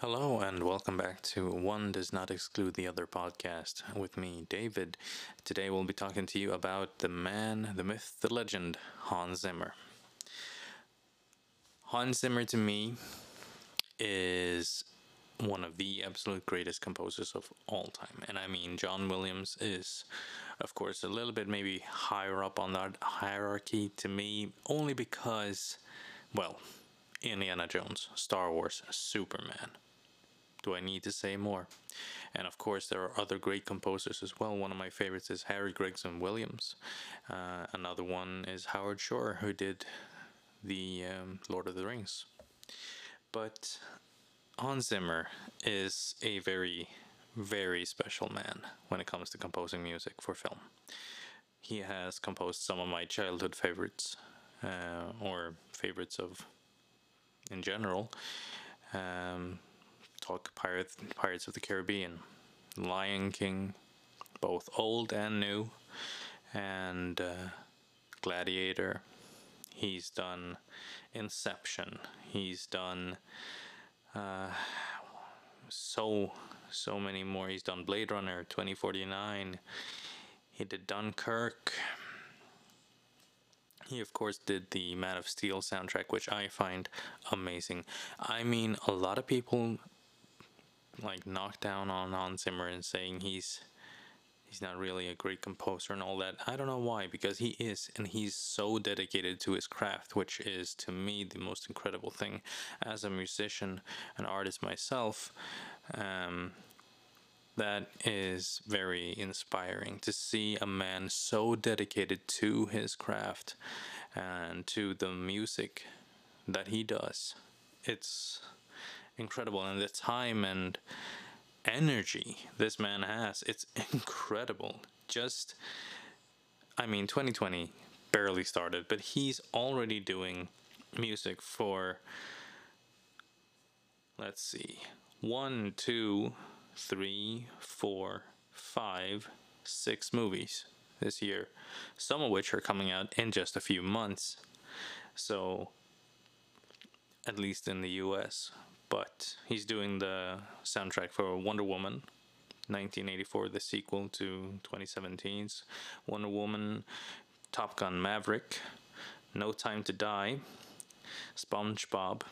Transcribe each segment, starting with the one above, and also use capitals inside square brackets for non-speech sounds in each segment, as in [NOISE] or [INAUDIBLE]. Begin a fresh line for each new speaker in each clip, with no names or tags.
Hello, and welcome back to One Does Not Exclude the Other podcast with me, David. Today we'll be talking to you about the man, the myth, the legend, Hans Zimmer. Hans Zimmer to me is one of the absolute greatest composers of all time. And I mean, John Williams is, of course, a little bit maybe higher up on that hierarchy to me, only because, well, Indiana Jones, Star Wars, Superman. Do I need to say more? And of course, there are other great composers as well. One of my favorites is Harry Gregson Williams. Uh, another one is Howard Shore, who did the um, Lord of the Rings. But Hans Zimmer is a very, very special man when it comes to composing music for film. He has composed some of my childhood favorites, uh, or favorites of in general. Um, Pirates, Pirates of the Caribbean, Lion King, both old and new, and uh, Gladiator. He's done Inception. He's done uh, so so many more. He's done Blade Runner 2049. He did Dunkirk. He of course did the Man of Steel soundtrack, which I find amazing. I mean, a lot of people like knock down on Hans Zimmer and saying he's he's not really a great composer and all that. I don't know why, because he is, and he's so dedicated to his craft, which is to me the most incredible thing. As a musician, an artist myself, um, that is very inspiring to see a man so dedicated to his craft and to the music that he does. It's incredible, and the time and energy this man has, it's [LAUGHS] incredible. Just, I mean, 2020 barely started, but he's already doing music for, let's see, one, two, three, four, five, six movies this year, some of which are coming out in just a few months. So, at least in the US, but he's doing the soundtrack for Wonder Woman 1984, the sequel to 2017's Wonder Woman, Top Gun Maverick, No Time to Die, SpongeBob,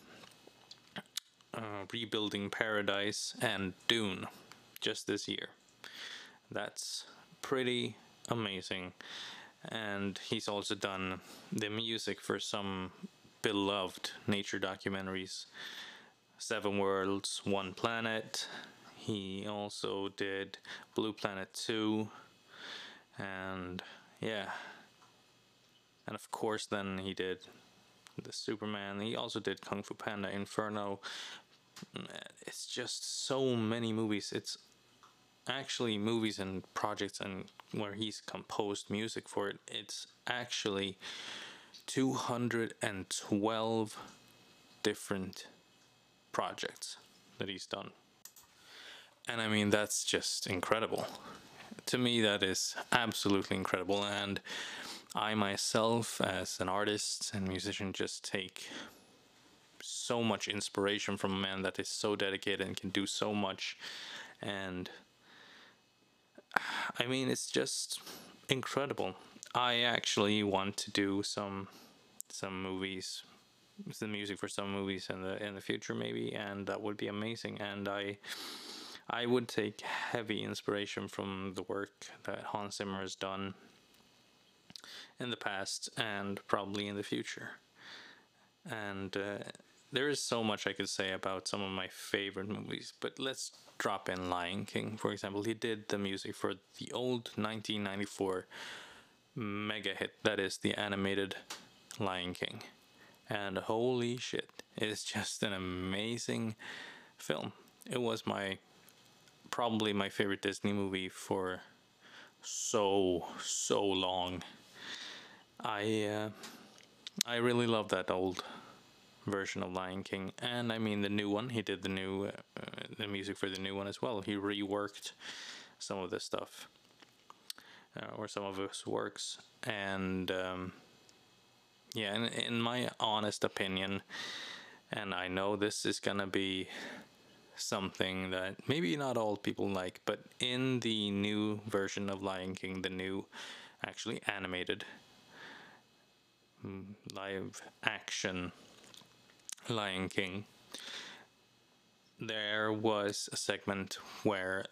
uh, Rebuilding Paradise, and Dune just this year. That's pretty amazing. And he's also done the music for some beloved nature documentaries Seven Worlds, One Planet. He also did Blue Planet 2. And yeah. And of course, then he did the Superman. He also did Kung Fu Panda Inferno. It's just so many movies. It's actually movies and projects and where he's composed music for it. It's actually 212 different projects that he's done. And I mean, that's just incredible. To me, that is absolutely incredible. And I myself, as an artist and musician, just take so much inspiration from a man that is so dedicated and can do so much. And I mean, it's just incredible. I actually want to do some some movies the music for some movies in the in the future maybe and that would be amazing. And I I would take heavy inspiration from the work that Hans Zimmer has done in the past and probably in the future. And uh, there is so much I could say about some of my favorite movies but let's drop in Lion King for example. He did the music for the old 1994 mega hit that is the animated Lion King and holy shit, it's just an amazing film. It was my probably my favorite Disney movie for so so long. I uh, I really love that old version of Lion King, and I mean the new one. He did the new uh, the music for the new one as well. He reworked some of the stuff uh, or some of his works, and um, yeah, in, in my honest opinion, and I know this is gonna be something that maybe not all people like, but in the new version of Lion King, the new actually animated mm, live action Lion King, there was a segment where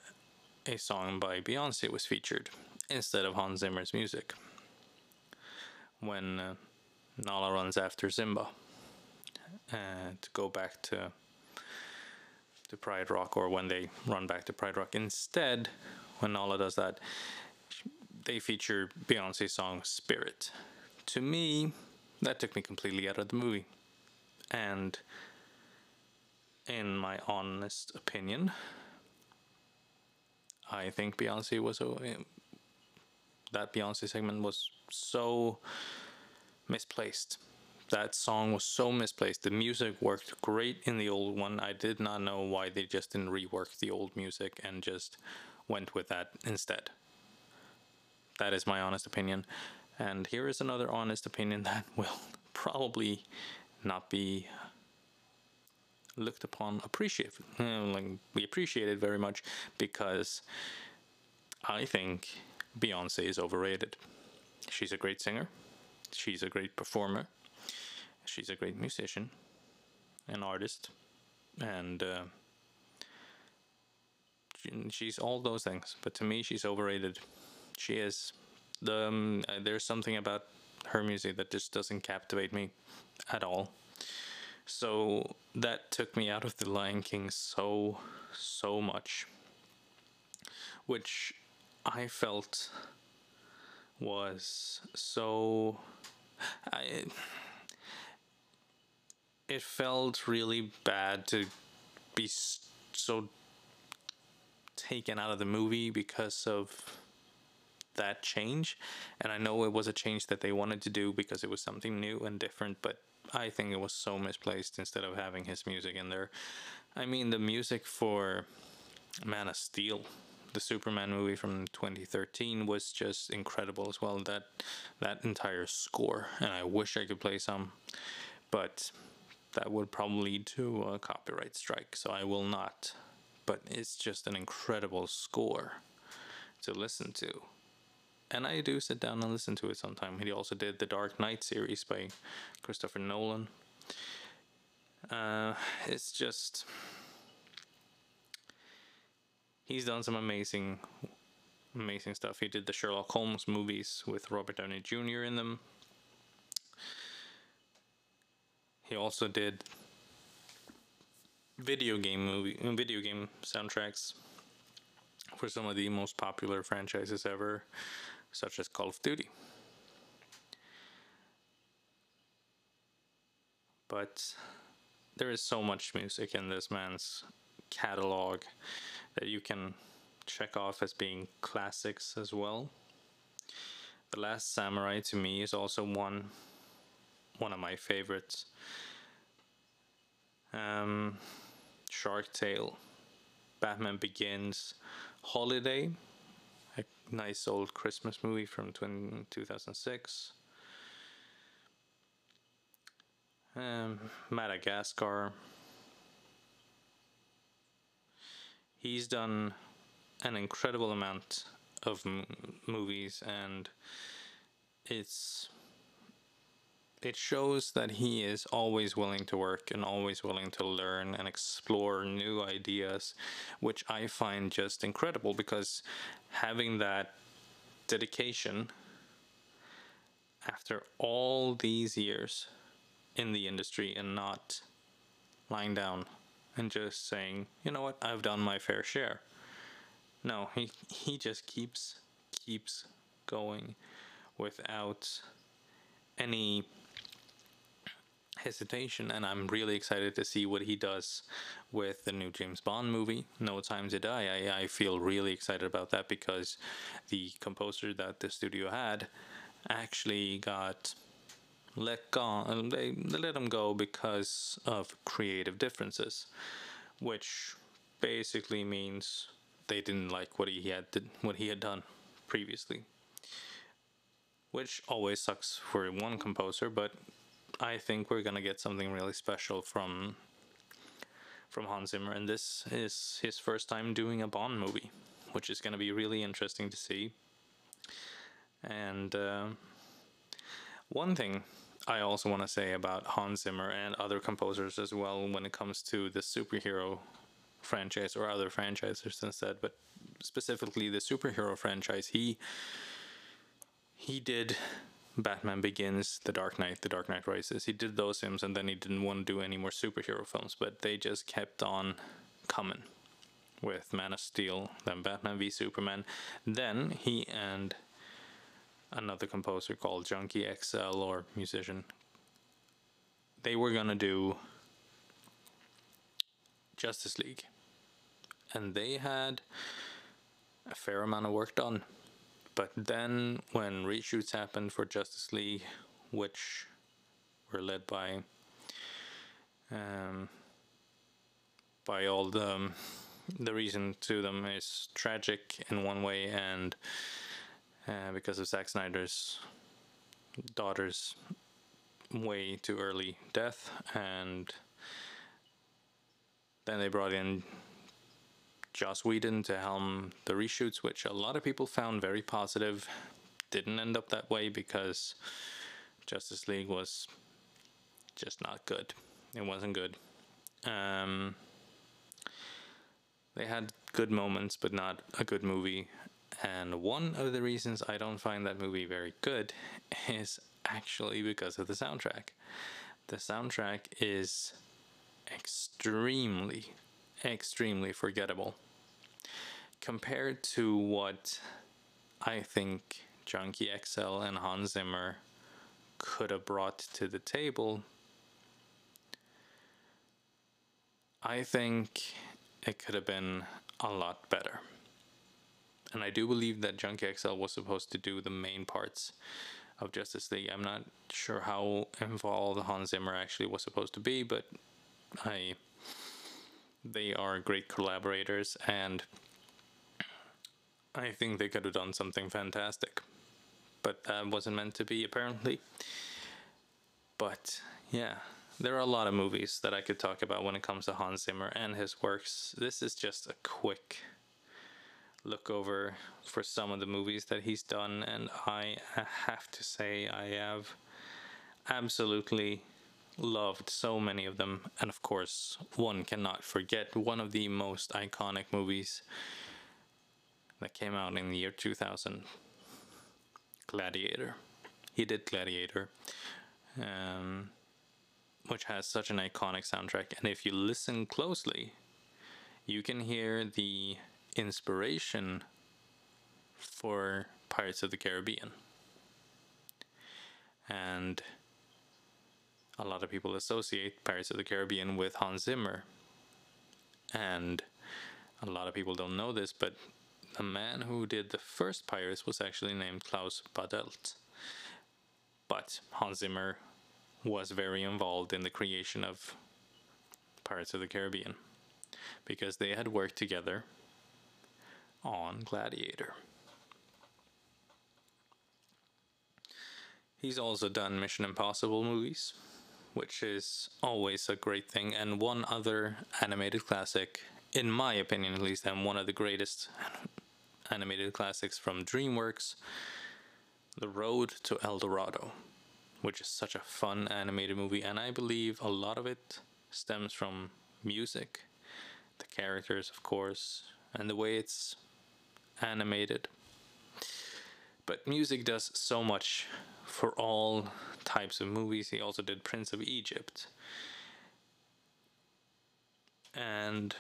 a song by Beyonce was featured instead of Hans Zimmer's music. When uh, Nala runs after Simba uh, to go back to to Pride Rock, or when they run back to Pride Rock. Instead, when Nala does that, they feature Beyonce's song Spirit. To me, that took me completely out of the movie. And in my honest opinion, I think Beyonce was a, that Beyonce segment was so misplaced. That song was so misplaced. The music worked great in the old one. I did not know why they just didn't rework the old music and just went with that instead. That is my honest opinion. And here is another honest opinion [LAUGHS] that will probably not be looked upon appreciate uh, like we appreciate it very much because I think Beyonce is overrated. She's a great singer. She's a great performer. She's a great musician, an artist, and uh, she's all those things. But to me, she's overrated. She is. The um, uh, there's something about her music that just doesn't captivate me at all. So that took me out of the Lion King so so much, which I felt was so. I, it felt really bad to be so taken out of the movie because of that change. And I know it was a change that they wanted to do because it was something new and different, but I think it was so misplaced instead of having his music in there. I mean, the music for Man of Steel, the Superman movie from 2013, was just incredible as well. That that entire score, and I wish I could play some, but that would probably lead to a copyright strike, so I will not. But it's just an incredible score to listen to. And I do sit down and listen to it sometime. He also did the Dark Knight series by Christopher Nolan. Uh, it's just. He's done some amazing, amazing stuff. He did the Sherlock Holmes movies with Robert Downey Jr. in them. He also did video game movie video game soundtracks for some of the most popular franchises ever, such as Call of Duty. But there is so much music in this man's catalog that you can check off as being classics as well. The Last Samurai to me is also one one of my favorites. Um, Shark Tale, Batman Begins, Holiday, a nice old Christmas movie from 20, 2006. Um, Madagascar. He's done an incredible amount of movies, and it's it shows that he is always willing to work and always willing to learn and explore new ideas, which I find just incredible because having that dedication after all these years in the industry and not lying down and just saying, you know what, I've done my fair share. No, he he just keeps keeps going without any hesitation, and I'm really excited to see what he does with the new James Bond movie, No Time to Die. I, I feel really excited about that because the composer that the studio had actually got let go. They, they let him go because of creative differences, which basically means they didn't like what he had did, what he had done previously which always sucks for one composer, but I think we're gonna get something really special from from Hans Zimmer, and this is his first time doing a Bond movie, which is going to be really interesting to see. And uh, one thing I also want to say about Hans Zimmer and other composers as well when it comes to the superhero franchise or other franchises instead, but specifically the superhero franchise, he he did Batman Begins, The Dark Knight, The Dark Knight Rises. He did those films and then he didn't want to do any more superhero films, but they just kept on coming with Man of Steel, then Batman v Superman. Then he and another composer called Junkie XL or musician, they were gonna do Justice League. And they had a fair amount of work done but then when reshoots happened for Justice League, which were led by um, by all the the reason to them is tragic in one way, and uh, because of Zack Snyder's daughter's way too early death, and then they brought in Joss Whedon to helm the reshoots, which a lot of people found very positive. Didn't end up that way because Justice League was just not good. It wasn't good. Um, they had good moments, but not a good movie. And one of the reasons I don't find that movie very good [LAUGHS] is actually because of the soundtrack. The soundtrack is extremely, extremely forgettable compared to what I think Junkie XL and Hans Zimmer could have brought to the table, I think it could have been a lot better. And I do believe that Junkie XL was supposed to do the main parts of Justice League. I'm not sure how involved Hans Zimmer actually was supposed to be, but I they are great collaborators and I think they could have done something fantastic. But that wasn't meant to be, apparently. But yeah, there are a lot of movies that I could talk about when it comes to Hans Zimmer and his works. This is just a quick look over for some of the movies that he's done, and I have to say, I have absolutely loved so many of them. And of course, one cannot forget one of the most iconic movies that came out in the year 2000 Gladiator. He did Gladiator, um, which has such an iconic soundtrack. And if you listen closely, you can hear the inspiration for Pirates of the Caribbean. And a lot of people associate Pirates of the Caribbean with Hans Zimmer. And a lot of people don't know this, but the man who did the first Pirates was actually named Klaus Badelt. But Hans Zimmer was very involved in the creation of Pirates of the Caribbean because they had worked together on Gladiator. He's also done Mission Impossible movies, which is always a great thing, and one other animated classic, in my opinion at least, and one of the greatest animated classics from DreamWorks, The Road to El Dorado, which is such a fun animated movie, and I believe a lot of it stems from music, the characters, of course, and the way it's animated. But music does so much for all types of movies. He also did Prince of Egypt. And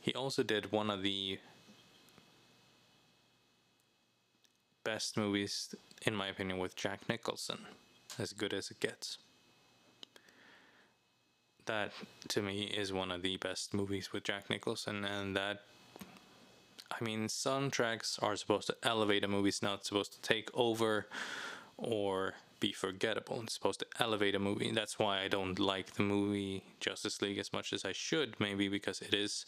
he also did one of the best movies, in my opinion, with Jack Nicholson. As good as it gets. That, to me, is one of the best movies with Jack Nicholson, and that. I mean, soundtracks are supposed to elevate a movie, it's not supposed to take over or be forgettable. It's supposed to elevate a movie. That's why I don't like the movie Justice League as much as I should, maybe because it is.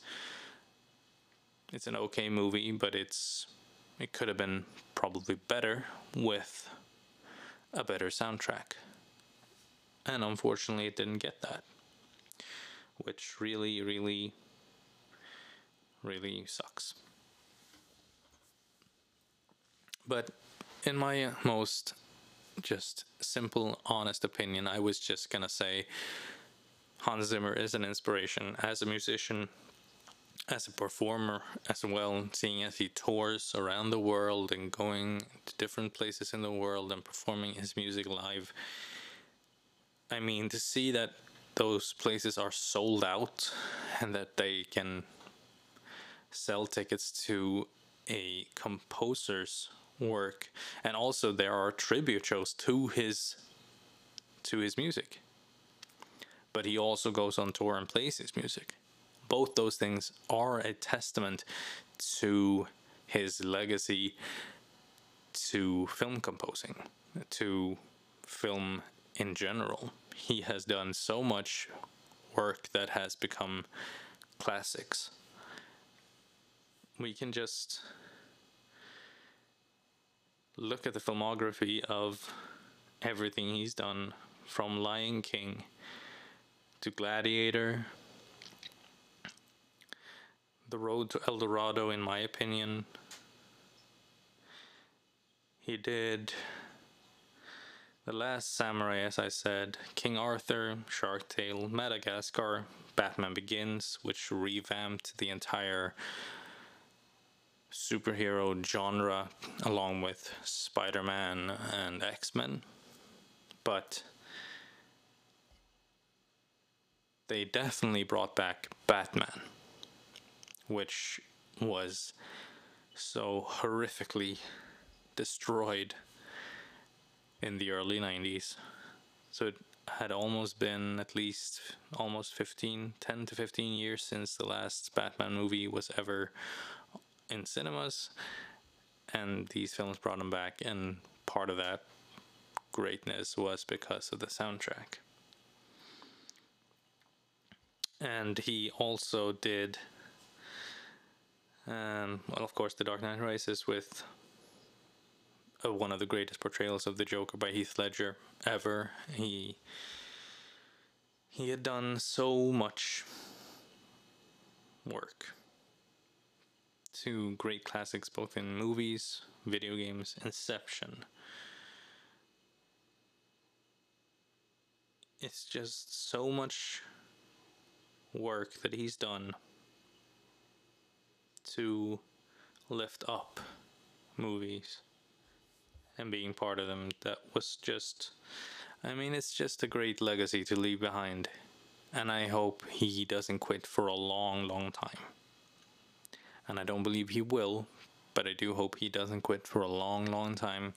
It's an okay movie, but it's it could have been probably better with a better soundtrack. And unfortunately, it didn't get that. which really, really, really sucks. But in my most just simple, honest opinion, I was just gonna say Hans Zimmer is an inspiration as a musician, as a performer as well, seeing as he tours around the world and going to different places in the world and performing his music live. I mean, to see that those places are sold out and that they can sell tickets to a composer's work. And also there are tribute shows to his to his music. But he also goes on tour and plays his music. Both those things are a testament to his legacy to film composing to film in general. He has done so much work that has become classics. We can just look at the filmography of everything he's done from Lion King to Gladiator, The Road to El Dorado, in my opinion. He did the Last Samurai, as I said, King Arthur, Shark Tale, Madagascar, Batman Begins, which revamped the entire superhero genre along with Spider Man and X Men. But they definitely brought back Batman, which was so horrifically destroyed in the early 90s. So it had almost been at least almost 15, 10 to 15 years since the last Batman movie was ever in cinemas. And these films brought him back, and part of that greatness was because of the soundtrack. And he also did, um, well, of course, The Dark Knight Rises with uh, one of the greatest portrayals of the Joker by Heath Ledger ever. He he had done so much work to great classics both in movies, video games, Inception. It's just so much work that he's done to lift up movies and being part of them that was just I mean it's just a great legacy to leave behind and I hope he doesn't quit for a long long time and I don't believe he will but I do hope he doesn't quit for a long long time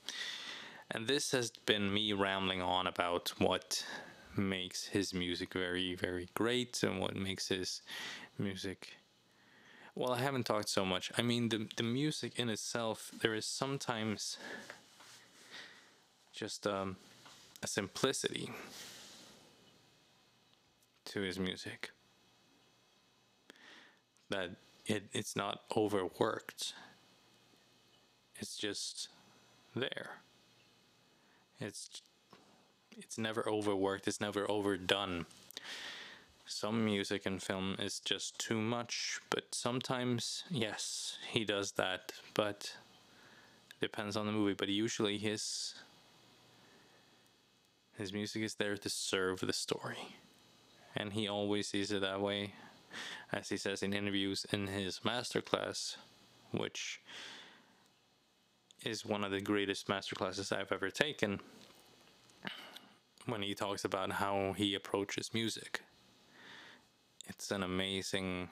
and this has been me rambling on about what makes his music very very great and what makes his music well, I haven't talked so much. I mean, the the music in itself, there is sometimes just um, a simplicity to his music that it, it's not overworked. It's just there. It's it's never overworked it's never overdone. Some music in film is just too much but sometimes yes he does that but depends on the movie. But usually his his music is there to serve the story. And he always sees it that way, as he says in interviews in his masterclass, which is one of the greatest masterclasses I've ever taken. When he talks about how he approaches music, it's an amazing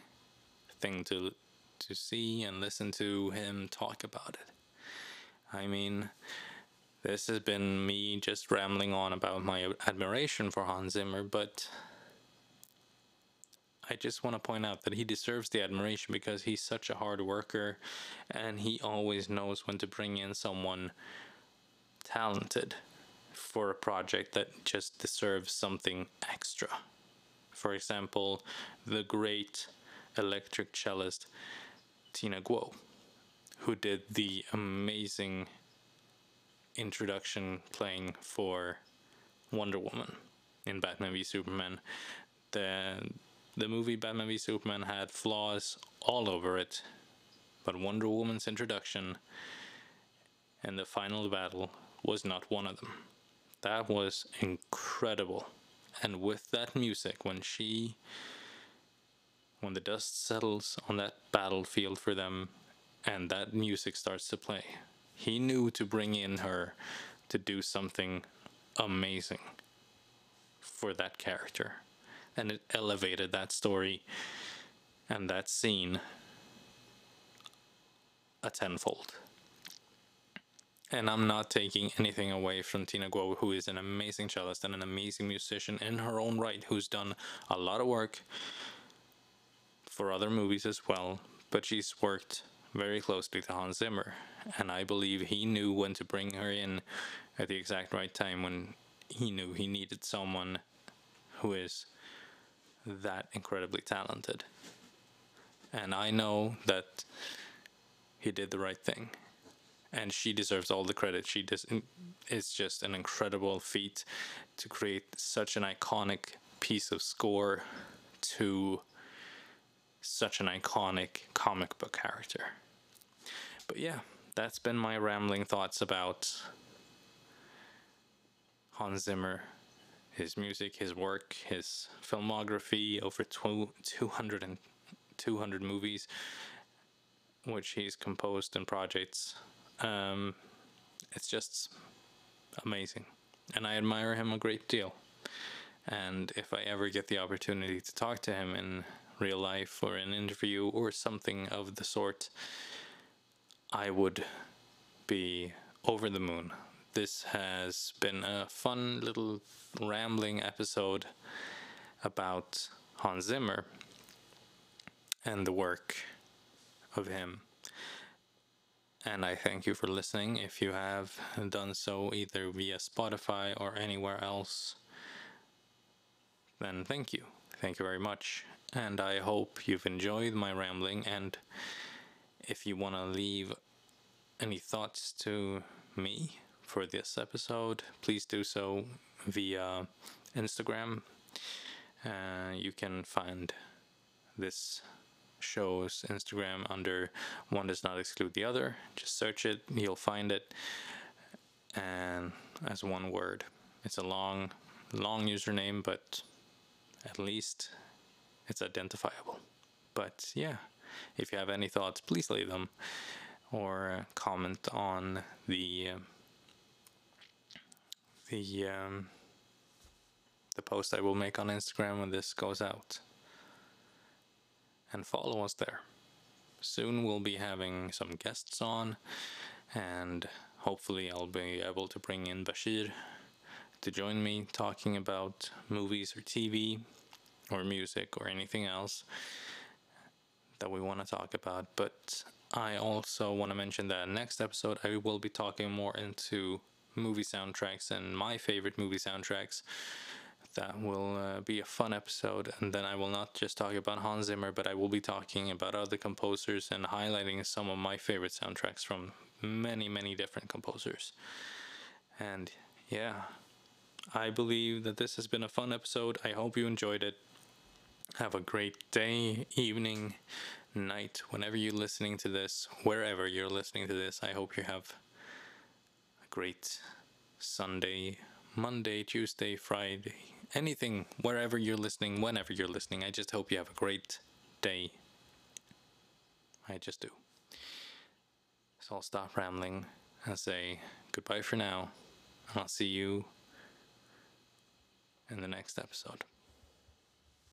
thing to to see and listen to him talk about it. I mean, this has been me just rambling on about my admiration for Hans Zimmer, but I just want to point out that he deserves the admiration because he's such a hard worker and he always knows when to bring in someone talented for a project that just deserves something extra. For example, the great electric cellist Tina Guo, who did the amazing introduction playing for Wonder Woman in Batman v Superman. The the movie Batman v Superman had flaws all over it, but Wonder Woman's introduction and the final battle was not one of them. That was incredible. And with that music, when she, when the dust settles on that battlefield for them and that music starts to play, he knew to bring in her to do something amazing for that character. And it elevated that story and that scene a tenfold. And I'm not taking anything away from Tina Guo, who is an amazing cellist and an amazing musician in her own right, who's done a lot of work for other movies as well. But she's worked very closely to Hans Zimmer, and I believe he knew when to bring her in at the exact right time when he knew he needed someone who is that incredibly talented. And I know that he did the right thing. And she deserves all the credit. She does. It's just an incredible feat to create such an iconic piece of score to such an iconic comic book character. But yeah, that's been my rambling thoughts about Hans Zimmer, his music, his work, his filmography, over 200 and 200 movies, which he's composed and projects. Um, it's just amazing, and I admire him a great deal. And if I ever get the opportunity to talk to him in real life or an interview or something of the sort, I would be over the moon. This has been a fun little rambling episode about Hans Zimmer and the work of him. And I thank you for listening. If you have done so either via Spotify or anywhere else, then thank you. Thank you very much. And I hope you've enjoyed my rambling. And if you want to leave any thoughts to me for this episode, please do so via Instagram. Uh, you can find this show's Instagram under One Does Not Exclude the Other. Just search it, you'll find it. And as one word, it's a long, long username, but at least it's identifiable. But yeah, if you have any thoughts, please leave them or comment on the uh, the um, the post I will make on Instagram when this goes out and follow us there. Soon we'll be having some guests on, and hopefully, I'll be able to bring in Bashir to join me talking about movies or TV or music or anything else that we want to talk about. But I also want to mention that next episode I will be talking more into movie soundtracks and my favorite movie soundtracks that will uh, be a fun episode. And then I will not just talk about Hans Zimmer, but I will be talking about other composers and highlighting some of my favorite soundtracks from many, many different composers. And yeah, I believe that this has been a fun episode. I hope you enjoyed it. Have a great day, evening, night, whenever you're listening to this, wherever you're listening to this. I hope you have great Sunday, Monday, Tuesday, Friday, anything, wherever you're listening, whenever you're listening. I just hope you have a great day. I just do. So I'll stop rambling and say goodbye for now. I'll see you in the next episode.